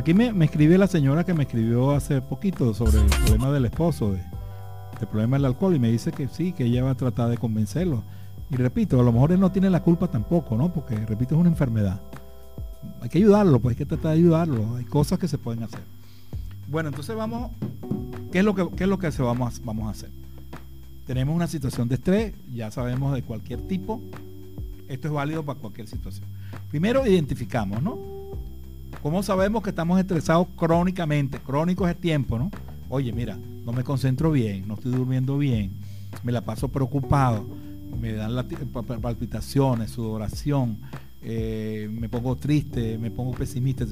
aquí me, me escribe la señora que me escribió hace poquito sobre el problema del esposo, de, el problema del alcohol, y me dice que sí, que ella va a tratar de convencerlo. Y repito, a lo mejor él no tiene la culpa tampoco, ¿no? Porque, repito, es una enfermedad. Hay que ayudarlo, pues hay que tratar de ayudarlo. Hay cosas que se pueden hacer. Bueno, entonces vamos, ¿qué es lo que, es lo que se vamos, vamos a hacer? Tenemos una situación de estrés, ya sabemos de cualquier tipo. Esto es válido para cualquier situación. Primero identificamos, ¿no? ¿Cómo sabemos que estamos estresados crónicamente? Crónico es el tiempo, ¿no? Oye, mira, no me concentro bien, no estoy durmiendo bien, me la paso preocupado, me dan palpitaciones, sudoración, eh, me pongo triste, me pongo pesimista,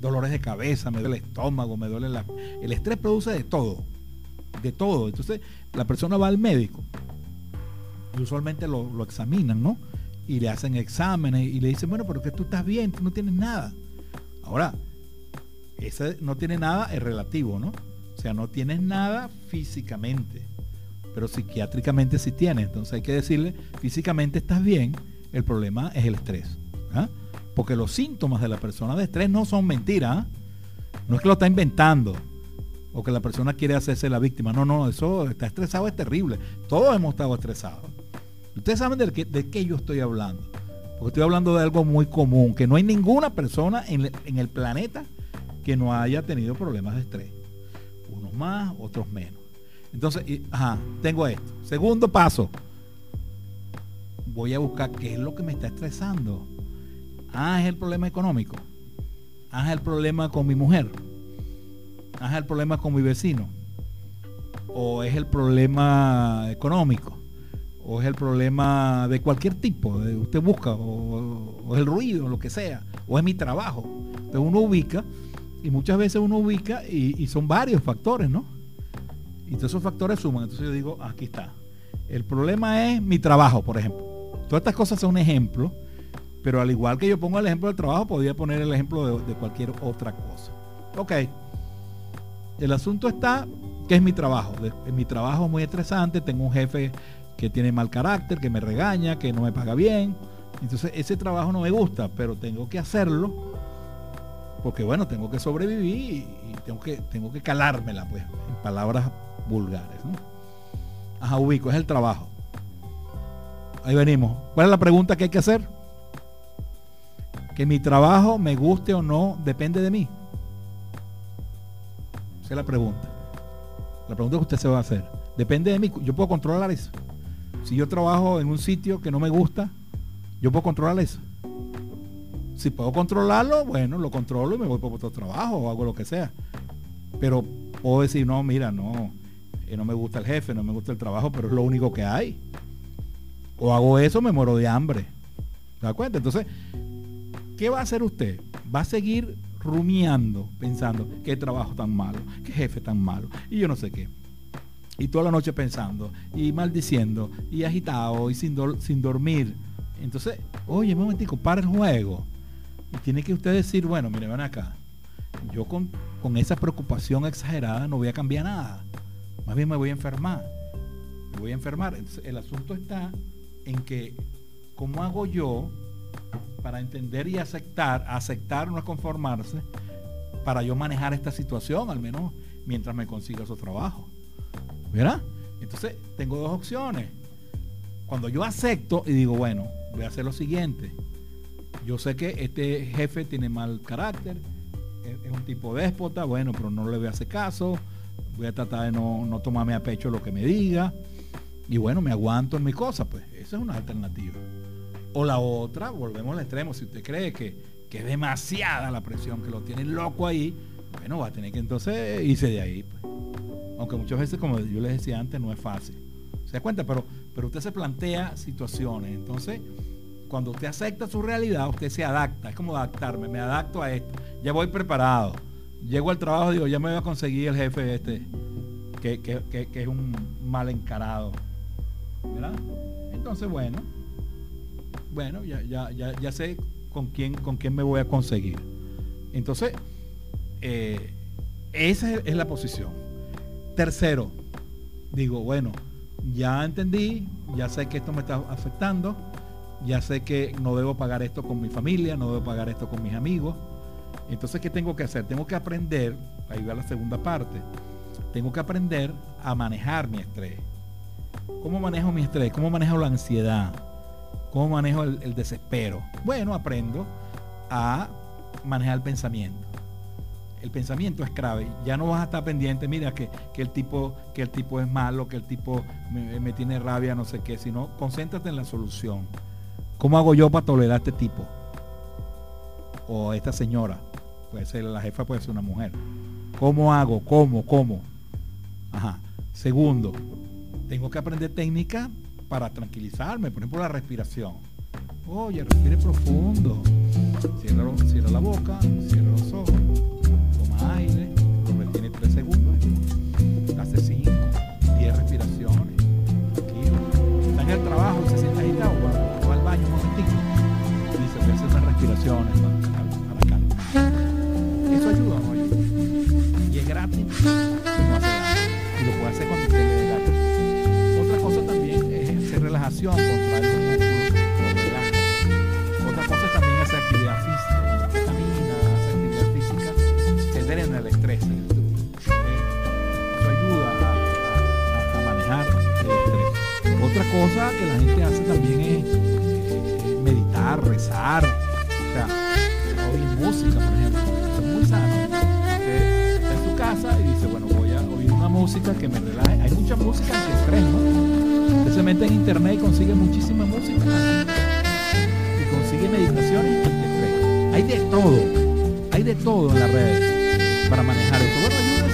dolores de cabeza, me duele el estómago, me duele la... El estrés produce de todo, de todo. Entonces la persona va al médico y usualmente lo, lo examinan, ¿no? Y le hacen exámenes y le dicen, bueno, pero que tú estás bien, tú no tienes nada. Ahora, ese no tiene nada es relativo, ¿no? O sea, no tienes nada físicamente, pero psiquiátricamente sí tienes. Entonces hay que decirle, físicamente estás bien, el problema es el estrés. ¿ah? Porque los síntomas de la persona de estrés no son mentiras. ¿ah? No es que lo está inventando o que la persona quiere hacerse la víctima. No, no, eso está estresado es terrible. Todos hemos estado estresados. Ustedes saben de qué, de qué yo estoy hablando. Porque estoy hablando de algo muy común, que no hay ninguna persona en, el planeta que no haya tenido problemas de estrés. Unos más, otros menos. Entonces, ajá, tengo esto. Segundo paso. Voy a buscar qué es lo que me está estresando. Ah, es el problema económico. Ah, es el problema con mi mujer. Ah, es el problema con mi vecino. O es el problema económico. O es el problema de cualquier tipo. Usted busca. O, es el ruido, lo que sea. O es mi trabajo. Entonces uno ubica. Y muchas veces uno ubica y son varios factores, ¿no? Y todos esos factores suman. Entonces yo digo, aquí está. El problema es mi trabajo, por ejemplo. Todas estas cosas son un ejemplo, pero al igual que yo pongo el ejemplo del trabajo, podría poner el ejemplo de, cualquier otra cosa. Ok. El asunto está que es mi trabajo. mi trabajo es muy estresante. Tengo un jefe que tiene mal carácter, que me regaña, que no me paga bien. Entonces ese trabajo no me gusta, pero tengo que hacerlo porque bueno, tengo que sobrevivir y, tengo que tengo que calármela, pues, en palabras vulgares. ¿no? Ajá, ubico, es el trabajo. Ahí venimos. ¿Cuál es la pregunta que hay que hacer? Que mi trabajo me guste o no depende de mí. Esa es la pregunta. La pregunta que usted se va a hacer. Depende de mí. Yo puedo controlar eso. Si yo trabajo en un sitio que no me gusta, yo puedo controlar eso. Si puedo controlarlo, bueno, lo controlo y me voy por otro trabajo o hago lo que sea. Pero puedo decir, no, mira, no, no me gusta el jefe, no me gusta el trabajo, pero es lo único que hay. O hago eso, me muero de hambre. ¿Se da cuenta? Entonces, ¿qué va a hacer usted? Va a seguir rumiando, pensando, qué trabajo tan malo, qué jefe tan malo, y yo no sé qué. Y toda la noche pensando, y maldiciendo, y agitado, y sin, sin dormir. Entonces, oye, un momentico, para el juego. Y tiene que usted decir, bueno, mire, ven acá. Yo con, con esa preocupación exagerada no voy a cambiar nada. Más bien me voy a enfermar. Me voy a enfermar. el asunto está en que, ¿cómo hago yo para entender y aceptar, aceptar no conformarse, para yo manejar esta situación, al menos mientras me consiga su trabajo? ¿Verdad? Entonces, tengo dos opciones. Cuando yo acepto y digo, bueno, voy a hacer lo siguiente. Yo sé que este jefe tiene mal carácter, es un tipo déspota, bueno, pero no le voy a hacer caso voy a tratar de no, tomarme a pecho lo que me diga. Y bueno, me aguanto en mi cosa, pues esa es una alternativa. O la otra, volvemos al extremo, si usted cree que, es demasiada la presión, que lo tiene loco ahí, bueno, va a tener que entonces irse de ahí. Pues. Aunque muchas veces, como yo les decía antes, no es fácil. ¿Se da cuenta? Pero, pero usted se plantea situaciones. Entonces, cuando usted acepta su realidad, usted se adapta. Es como adaptarme, me adapto a esto. Ya voy preparado llego al trabajo y digo, ya me voy a conseguir el jefe este, que, es un mal encarado. ¿Verdad? Entonces, bueno, bueno, ya, ya, ya, sé con quién, con quién me voy a conseguir. Entonces, eh, esa es la posición. Tercero, digo, bueno, ya entendí, ya sé que esto me está afectando, ya sé que no debo pagar esto con mi familia, no debo pagar esto con mis amigos, Entonces, ¿qué tengo que hacer? Tengo que aprender, ahí va la segunda parte, tengo que aprender a manejar mi estrés. ¿Cómo manejo mi estrés? ¿Cómo manejo la ansiedad? ¿Cómo manejo el, desespero? Bueno, aprendo a manejar el pensamiento. El pensamiento es clave. Ya no vas a estar pendiente, mira, que, el, tipo, que el tipo es malo, que el tipo me, tiene rabia, no sé qué, sino concéntrate en la solución. ¿Cómo hago yo para tolerar a este tipo? O esta señora. Puede ser la jefa, puede ser una mujer. ¿Cómo hago? ¿Cómo? ¿Cómo? Ajá. Segundo, tengo que aprender técnica para tranquilizarme. Por ejemplo, la respiración. Oye, respire profundo. Cierra, la boca, cierra los ojos, aire, lo retiene tres segundos, hace cinco, diez respiraciones. Tranquilo. Está en el trabajo y se siente agitado, va, va al baño un momentito. Y a hacer unas respiraciones para, calmar. Eso ayuda no ayuda. Y es gratis hace lo puede hacer cuando usted le dé Otra cosa también es hacer relajación, cosa que la gente hace también es meditar, rezar, o sea, oír música, por ejemplo. Es muy sano. Usted está en su casa y dice, bueno, voy a oír una música que me relaje. Hay mucha música estrés, ¿no? Usted se mete en internet y consigue muchísima música. Y consigue meditaciones estrés. Hay de todo. Hay de todo en las redes para manejar eso. Bueno.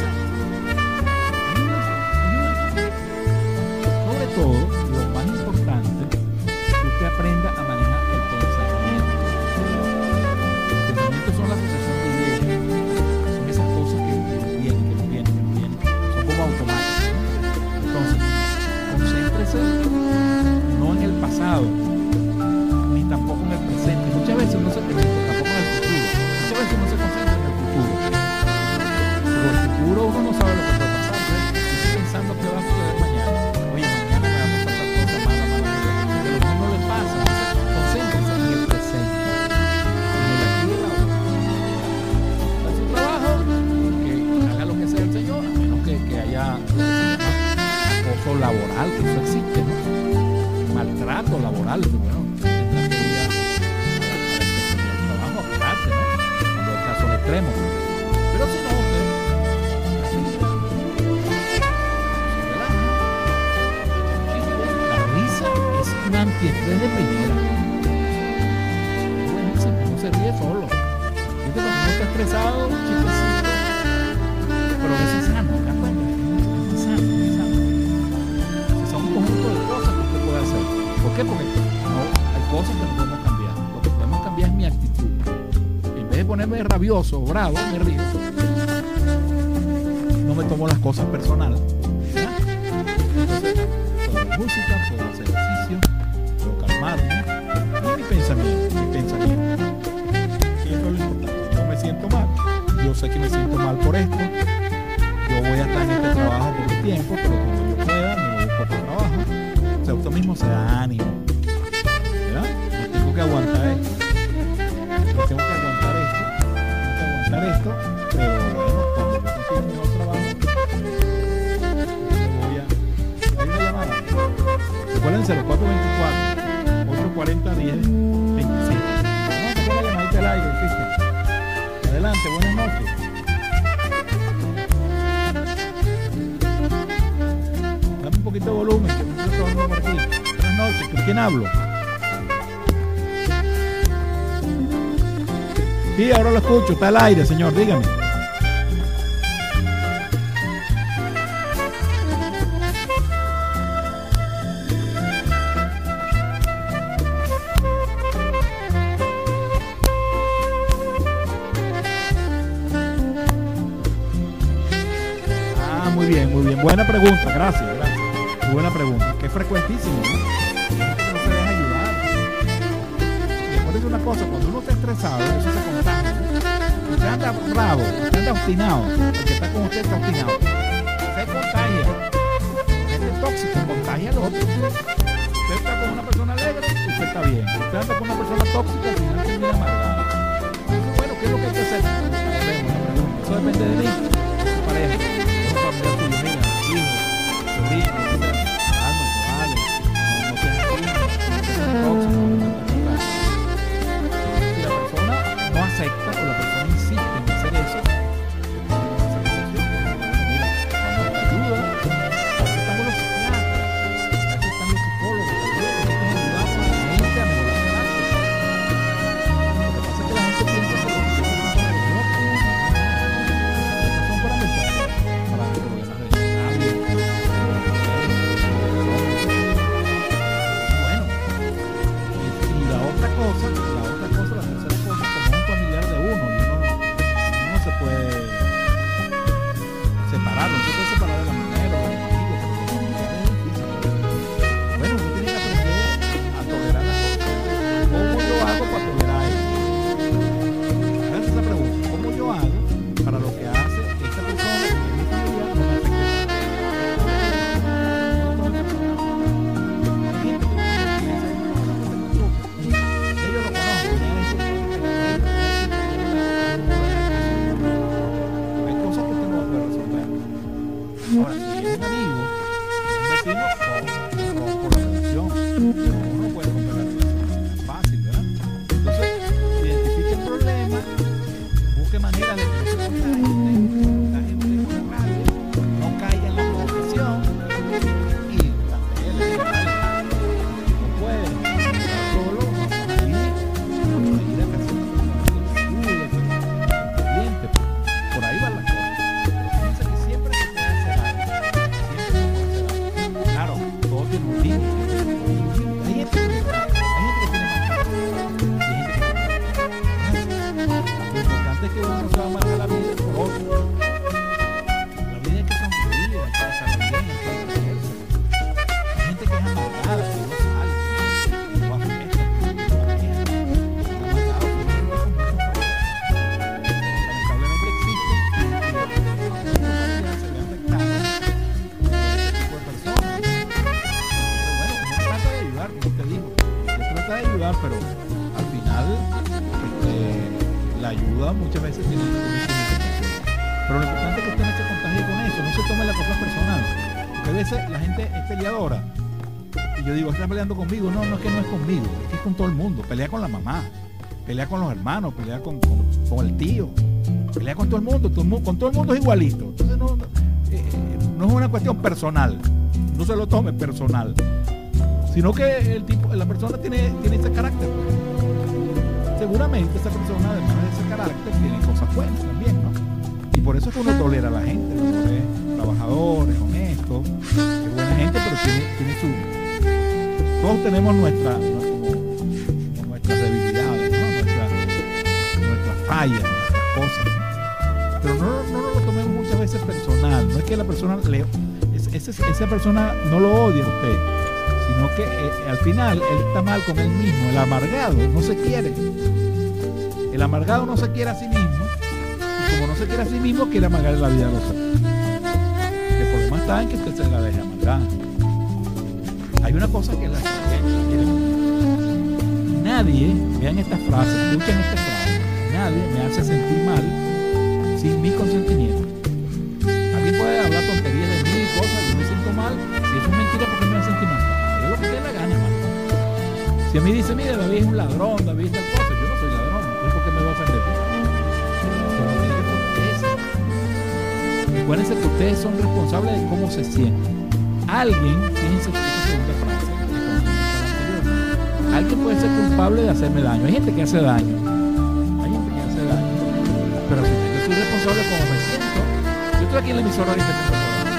mal, weón. Bravo, me río. No me tomo las cosas personales. Está al aire, señor, dígame. Ah, muy bien, muy bien. Buena pregunta, gracias buena pregunta, que es frecuentísimo, ¿no? no se deja ayudar. Y después una cosa, cuando uno está estresado, eso se contagia. Usted anda bravo, usted anda obstinado, el que está con usted está obstinado. Se contagia. Gente tóxica contagia al otro. Usted está con una persona alegre, usted está bien. Usted anda con una persona tóxica, al final termina amargado. Bueno, ¿Qué es lo que hay que hacer? Eso depende de mí, pelea con los hermanos, pelea con, con- el tío, pelea con todo el mundo, con todo el mundo es igualito. Entonces no, no, eh, no es una cuestión personal, no se lo tome personal, sino que el tipo, la persona tiene, tiene ese carácter. Seguramente esa persona, además de ese carácter, tiene cosas buenas también. Y por eso es que uno tolera a la gente, trabajadores, honestos, es buena gente, pero tiene, tiene su... Todos tenemos nuestra, que la persona le, es- ese- esa persona no lo odia a usted, sino que eh, al final él está mal con él mismo. El amargado no se quiere. El amargado no se quiere a sí mismo. Y como no se quiere a sí mismo, quiere amargar la vida a los otros. El problema está en que usted se la deje amargar. Hay una cosa que. Nadie, vean esta frase, escuchen esta frase, nadie me hace sentir mal sin mi consentimiento. Puede hablar tonterías de mí y cosas, yo me siento mal. Si eso es mentira, ¿por qué me a sentir mal? Es lo que te la gana. Si a mí dice, mira, David es un ladrón, David es tal cosa, yo no soy ladrón, ¿es por qué me va a ofender? Pero que. Acuérdense que ustedes son responsables de cómo se sienten. Alguien, fíjense segunda frase, que comienza la anterior. alguien puede ser culpable de hacerme daño. Hay gente que hace daño. En la emisora ahorita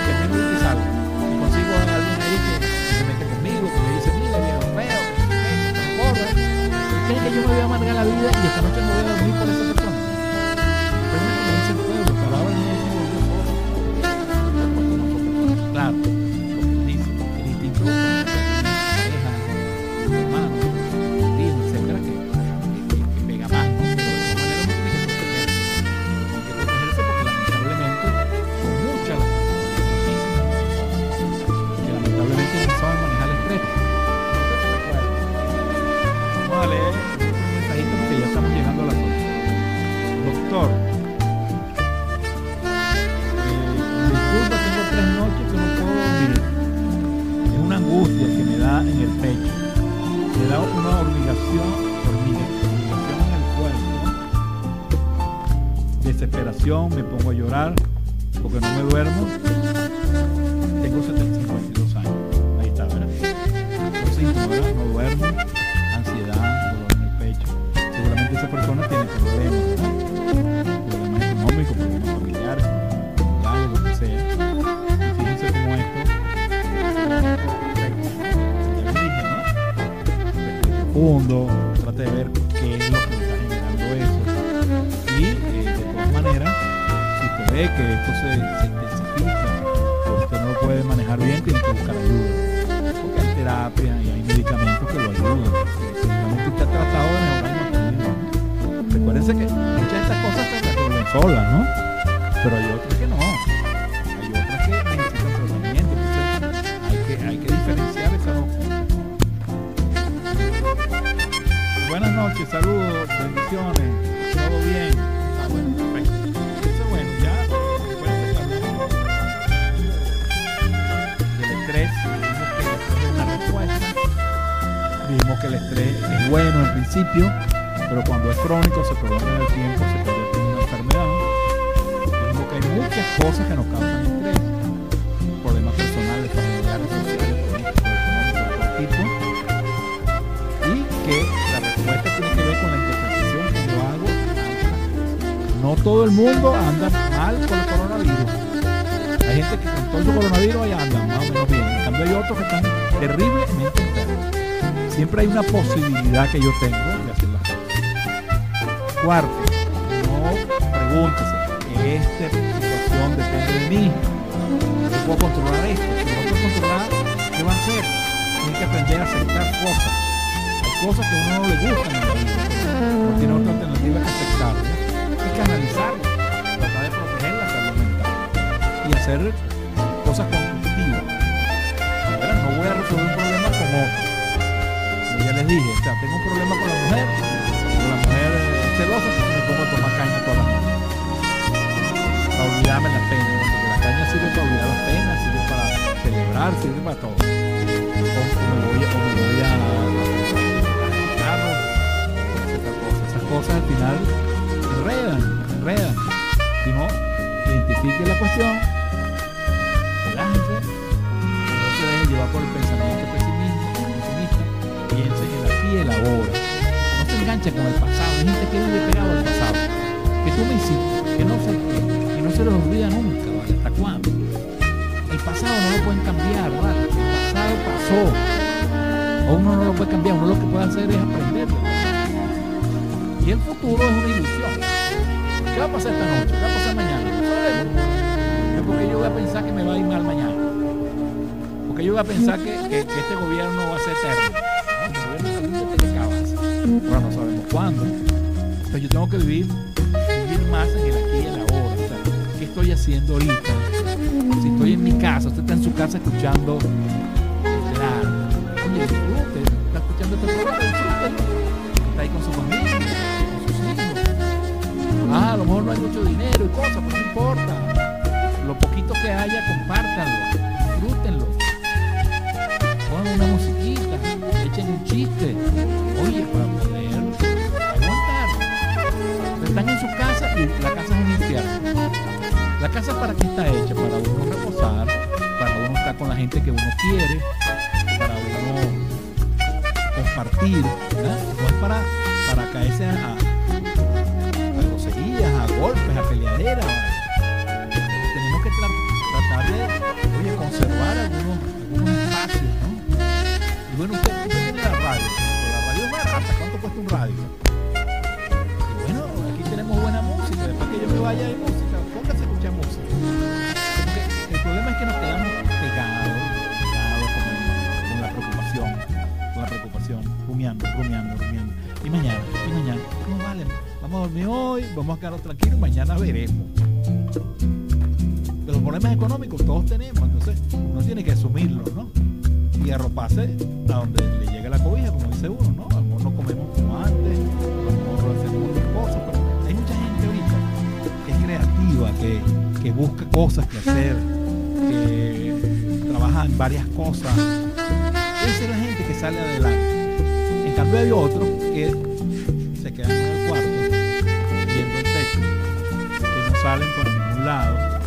que tengo un salgo y consigo a alguien ahí que se mete conmigo, que me dice, mira, viejo feo, que me. ¿Creen que yo me voy a amargar la vida y esta noche me voy a dormir por esa Profundo, trate de ver qué es lo que está generando eso. Y eh, de todas maneras, si usted ve que esto se, se intensifica o usted no lo puede manejar bien, tiene que buscar ayuda. Porque hay terapia y hay medicamentos que lo ayudan. Seguramente usted ha tratado de mejorar ¿no? Recuérdense que muchas de estas cosas se resuelven solas, ¿no? Pero hay bueno en principio, pero cuando es crónico, se prolonga en el tiempo, se convierte en una enfermedad. Dijimos que hay muchas cosas que nos causan estrés. Problemas personales, familiares, sociales, políticos, económicos, de todo tipo y que la respuesta tiene que ver con la interpretación que yo hago. No todo el mundo anda mal con el coronavirus. Hay gente que con todo el coronavirus ahí andan más o menos bien. En cambio hay otros que están terriblemente. Siempre hay una posibilidad que yo tengo de hacer las cosas. Cuarto, no pregúntese, esta situación depende de mí. Yo puedo controlar esto. Si no puedo controlar, ¿qué va a hacer? Tiene que aprender a aceptar cosas hay cosas que a uno no le gustan en la vida, no tiene otra alternativa que aceptarlas y canalizarlas, tratar de proteger la salud mental y hacer cosas constructivas. No voy a resolver un problema. Como les dije, o sea, tengo un problema con la mujer, con la mujer eh, celosa, me pongo a tomar caña toda la noche. Para olvidarme las penas, porque la caña sirve para olvidar las penas, sirve para celebrar, sirve para todo. O, me voy o me voy a, a esas cosas. Esas cosas al final enredan, enredan. Si no, identifique la cuestión, relájese, no se deje llevar por el pensamiento el ahora. No se enganche con el pasado, hay gente que vive pegado al pasado. Que tú me hiciste, que no sé qué, que no se les olvida nunca, ¿vale? ¿Hasta cuándo? El pasado no lo pueden cambiar, ¿vale? El pasado pasó. O uno no lo puede cambiar, uno lo que puede hacer es aprenderlo. Y el futuro es una ilusión. ¿Qué va a pasar esta noche? ¿Qué va a pasar mañana? No. Es porque yo voy a pensar que me va a ir mal mañana. Porque yo voy a pensar que, que- que este gobierno va a ser eterno. Ahora no sabemos cuándo. Entonces yo tengo que vivir, vivir más en el aquí y el ahora. O ¿Qué estoy haciendo ahorita? Si estoy en mi casa, usted está en su casa escuchando claro. Oye, disfrute, está escuchando este programa. Está ahí con su familia, con sus hijos. Ah, a lo mejor no hay mucho dinero y cosas, pero no importa. Lo poquito que haya, compártanlo, disfrútenlo. Pongan una musiquita, echen un chiste. La casa para qué está hecha, para uno reposar, para uno estar con la gente que uno quiere, para uno compartir. No es para, para caerse a, a groserías, a golpes, a peleaderas. Tenemos que tra- tratar de, oye, conservar algunos, algunos espacios, ¿no? Y bueno, usted, usted tiene la radio, pero la radio es barata, ¿cuánto cuesta un radio? Y bueno, aquí tenemos buena música, después que yo me vaya de mañana, mañana, no vale, vamos a dormir hoy, vamos a quedarnos tranquilos, mañana veremos. Pero los problemas económicos todos tenemos, entonces uno tiene que asumirlos, ¿no? Y arroparse a donde le llegue la cobija, como dice uno, ¿no? A lo mejor no comemos como antes, a lo mejor hacemos otras cosas, pero hay mucha gente ahorita que es creativa, que, que busca cosas que hacer, que trabaja en varias cosas. Esa es la gente que sale adelante. Cambio hay otros que se quedan en el cuarto, viendo el techo, que no salen por ningún lado,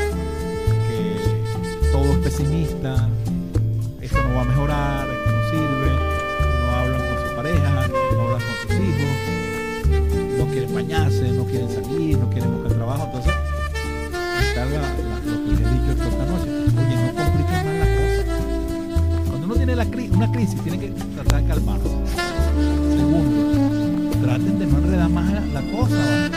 que todo es pesimista, esto no va a mejorar, esto no sirve, no hablan con su pareja, no hablan con sus hijos, no quieren bañarse, no quieren salir, no quieren buscar trabajo, entonces está la- lo que les he dicho esta noche, oye, no compliquen más las cosas. Cuando uno tiene una crisis, tiene que tratar de calmarse. Segundo, traten de no enredar más la, cosa, ¿vale?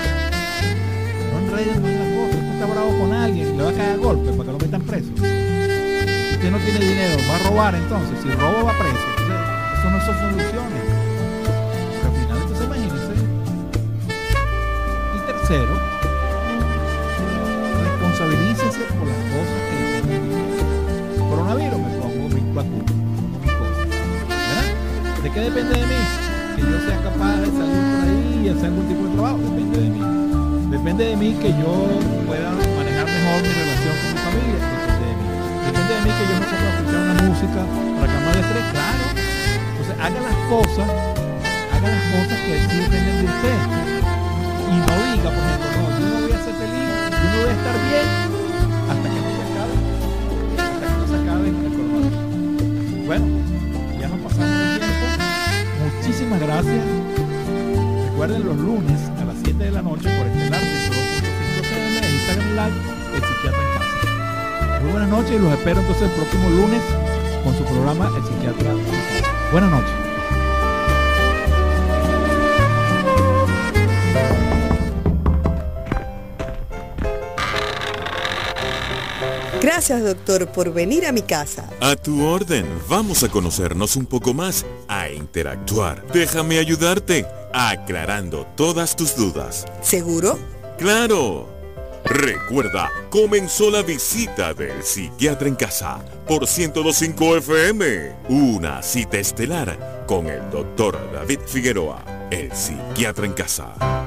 No enreden más la cosa. Usted está bravo con alguien, le va a caer a golpe para que lo metan preso. Usted no tiene dinero, va a robar entonces. Si roba, va preso. Entonces, eso no son soluciones. Depende de mí? Que yo sea capaz de salir por ahí y hacer algún tipo de trabajo. Depende de mí. Depende de mí que yo pueda manejar mejor mi relación con mi familia. Depende de mí. Depende de mí que yo no pueda escuchar una música para calmar el estrés. Claro. Entonces haga las cosas, haga las cosas que sí dependen de usted. Y no diga, por ejemplo, no, yo no voy a ser feliz, yo no voy a estar bien hasta que no se acabe. Hasta que no se acabe el coronavirus. Bueno, gracias. Recuerden los lunes a las 7 de la noche por Estelar 102.5 FM e Instagram Live El Psiquiatra en Casa. Muy buenas noches y los espero entonces el próximo lunes con su programa El Psiquiatra en Casa. Buenas noches. Gracias, doctor, por venir a mi casa. A tu orden, vamos a conocernos un poco más, a interactuar. Déjame ayudarte, aclarando todas tus dudas. ¿Seguro? ¡Claro! Recuerda, comenzó la visita del psiquiatra en casa por 1025 FM. Una cita estelar con el doctor David Figueroa, el psiquiatra en casa.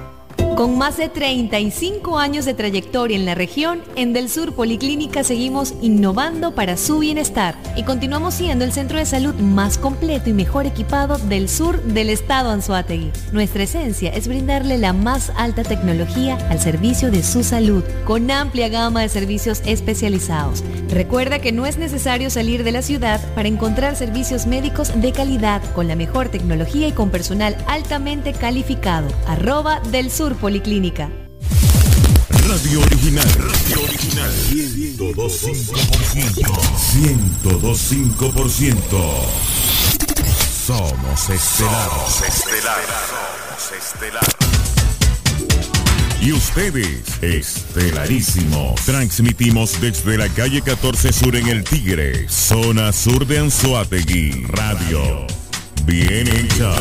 Con más de 35 años de trayectoria en la región, en Del Sur Policlínica seguimos innovando para su bienestar y continuamos siendo el centro de salud más completo y mejor equipado del sur del estado Anzuategui. Nuestra esencia es brindarle la más alta tecnología al servicio de su salud, con amplia gama de servicios especializados. Recuerda que no es necesario salir de la ciudad para encontrar servicios médicos de calidad, con la mejor tecnología y con personal altamente calificado. Arroba Del Sur Policlínica. Radio Original. Radio Original. 102.5%. 102.5%. Somos estelar. Somos estelar. Somos estelar. Y ustedes, estelarísimo. Transmitimos desde la calle 14 Sur en El Tigre, zona sur de Anzuategui. Radio. Bien hecha.